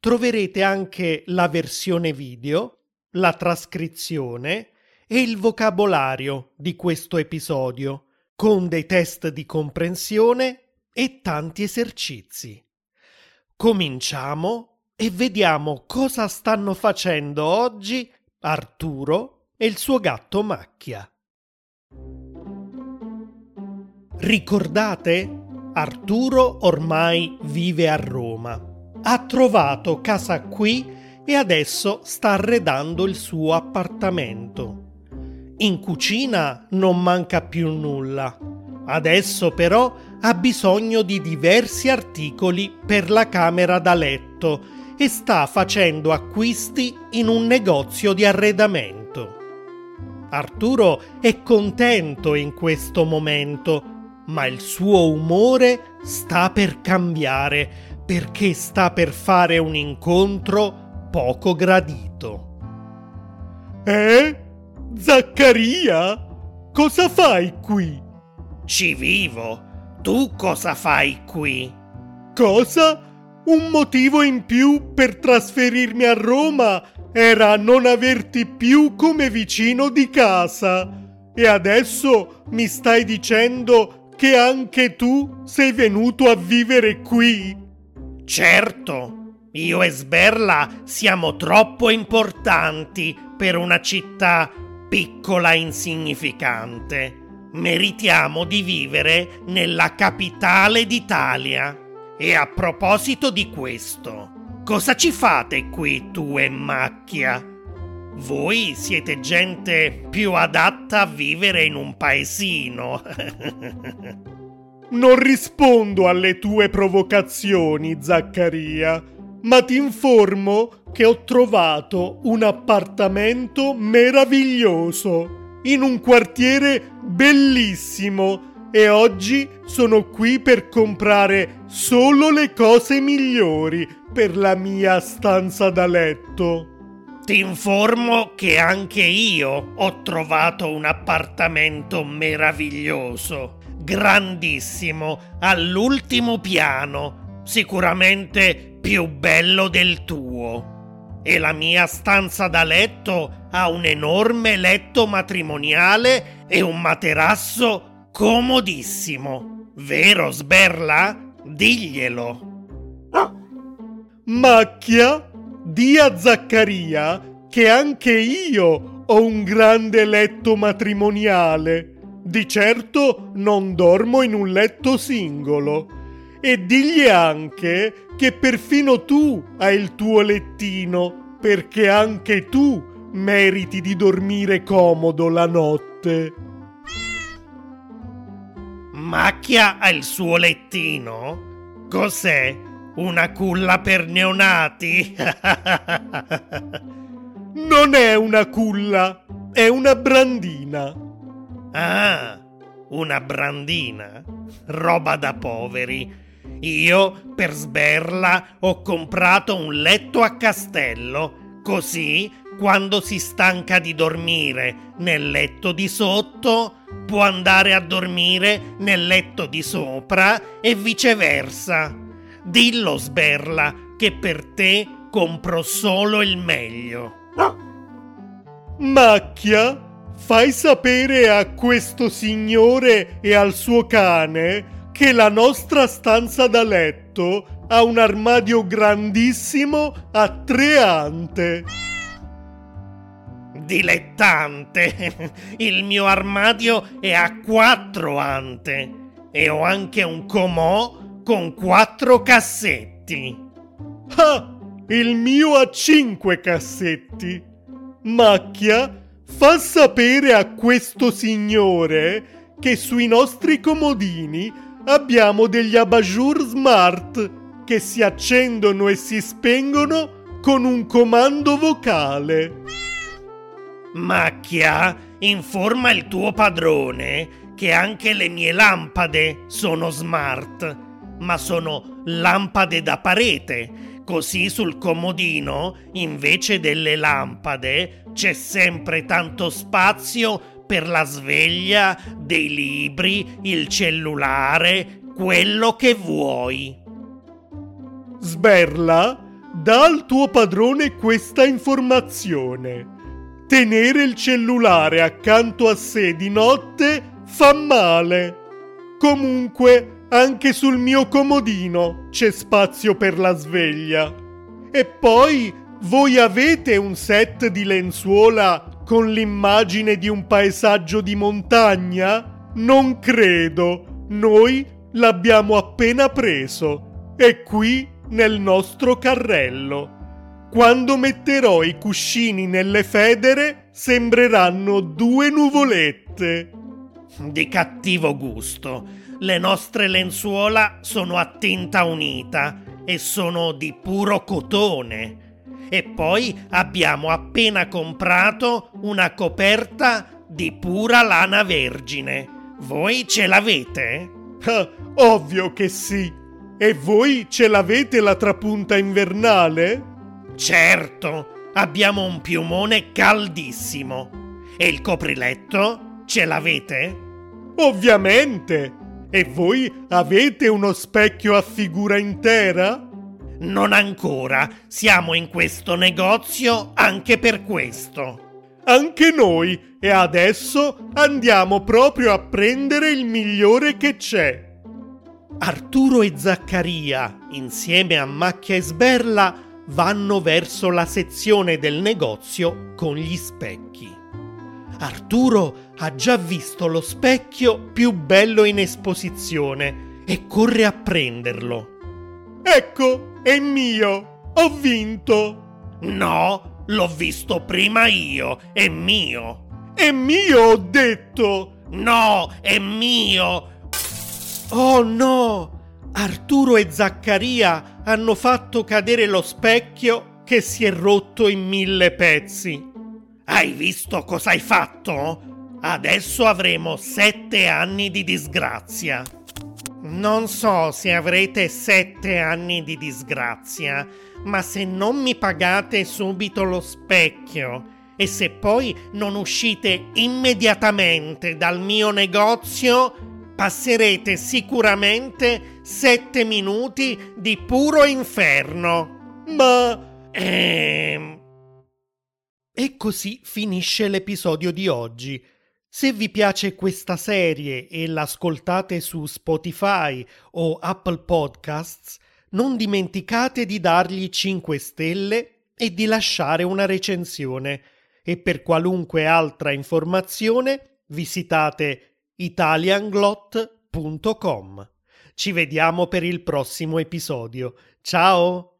troverete anche la versione video, la trascrizione e il vocabolario di questo episodio, con dei test di comprensione e tanti esercizi. Cominciamo e vediamo cosa stanno facendo oggi Arturo e il suo gatto Macchia. Ricordate? Arturo ormai vive a Roma ha trovato casa qui e adesso sta arredando il suo appartamento. In cucina non manca più nulla. Adesso però ha bisogno di diversi articoli per la camera da letto e sta facendo acquisti in un negozio di arredamento. Arturo è contento in questo momento, ma il suo umore sta per cambiare perché sta per fare un incontro poco gradito. Eh? Zaccaria? Cosa fai qui? Ci vivo. Tu cosa fai qui? Cosa? Un motivo in più per trasferirmi a Roma era non averti più come vicino di casa. E adesso mi stai dicendo che anche tu sei venuto a vivere qui? Certo, io e Sberla siamo troppo importanti per una città piccola e insignificante. Meritiamo di vivere nella capitale d'Italia. E a proposito di questo, cosa ci fate qui tu e Macchia? Voi siete gente più adatta a vivere in un paesino. Non rispondo alle tue provocazioni, Zaccaria, ma ti informo che ho trovato un appartamento meraviglioso in un quartiere bellissimo e oggi sono qui per comprare solo le cose migliori per la mia stanza da letto. Ti informo che anche io ho trovato un appartamento meraviglioso grandissimo, all'ultimo piano, sicuramente più bello del tuo. E la mia stanza da letto ha un enorme letto matrimoniale e un materasso comodissimo. Vero, Sberla? Diglielo. Macchia, di a Zaccaria che anche io ho un grande letto matrimoniale di certo non dormo in un letto singolo. E digli anche che perfino tu hai il tuo lettino, perché anche tu meriti di dormire comodo la notte. Macchia ha il suo lettino? Cos'è? Una culla per neonati? non è una culla, è una brandina. Ah, una brandina? Roba da poveri. Io, per sberla, ho comprato un letto a castello, così quando si stanca di dormire nel letto di sotto, può andare a dormire nel letto di sopra e viceversa. Dillo, sberla, che per te compro solo il meglio. Macchia? Fai sapere a questo signore e al suo cane che la nostra stanza da letto ha un armadio grandissimo a tre ante. Dilettante! Il mio armadio è a quattro ante e ho anche un comò con quattro cassetti. Ah! Il mio ha cinque cassetti. Macchia Fa sapere a questo signore che sui nostri comodini abbiamo degli abajur smart che si accendono e si spengono con un comando vocale. Macchia, informa il tuo padrone che anche le mie lampade sono smart, ma sono lampade da parete, così sul comodino, invece delle lampade, c'è sempre tanto spazio per la sveglia, dei libri, il cellulare, quello che vuoi. Sberla, dà al tuo padrone questa informazione. Tenere il cellulare accanto a sé di notte fa male. Comunque, anche sul mio comodino c'è spazio per la sveglia. E poi, voi avete un set di lenzuola con l'immagine di un paesaggio di montagna? Non credo. Noi l'abbiamo appena preso. È qui nel nostro carrello. Quando metterò i cuscini nelle federe, sembreranno due nuvolette. Di cattivo gusto. Le nostre lenzuola sono a tinta unita e sono di puro cotone. E poi abbiamo appena comprato una coperta di pura lana vergine. Voi ce l'avete? Ah, ovvio che sì. E voi ce l'avete la trapunta invernale? Certo, abbiamo un piumone caldissimo. E il copriletto? Ce l'avete? Ovviamente. E voi avete uno specchio a figura intera? Non ancora, siamo in questo negozio anche per questo. Anche noi, e adesso andiamo proprio a prendere il migliore che c'è. Arturo e Zaccaria, insieme a Macchia e Sberla, vanno verso la sezione del negozio con gli specchi. Arturo ha già visto lo specchio più bello in esposizione e corre a prenderlo. Ecco, è mio! Ho vinto! No, l'ho visto prima io, è mio! È mio, ho detto! No, è mio! Oh no! Arturo e Zaccaria hanno fatto cadere lo specchio che si è rotto in mille pezzi. Hai visto cosa hai fatto? Adesso avremo sette anni di disgrazia. Non so se avrete sette anni di disgrazia, ma se non mi pagate subito lo specchio e se poi non uscite immediatamente dal mio negozio, passerete sicuramente sette minuti di puro inferno. Ma... Ehm... E così finisce l'episodio di oggi. Se vi piace questa serie e l'ascoltate su Spotify o Apple Podcasts, non dimenticate di dargli 5 stelle e di lasciare una recensione. E per qualunque altra informazione visitate italianglot.com. Ci vediamo per il prossimo episodio. Ciao!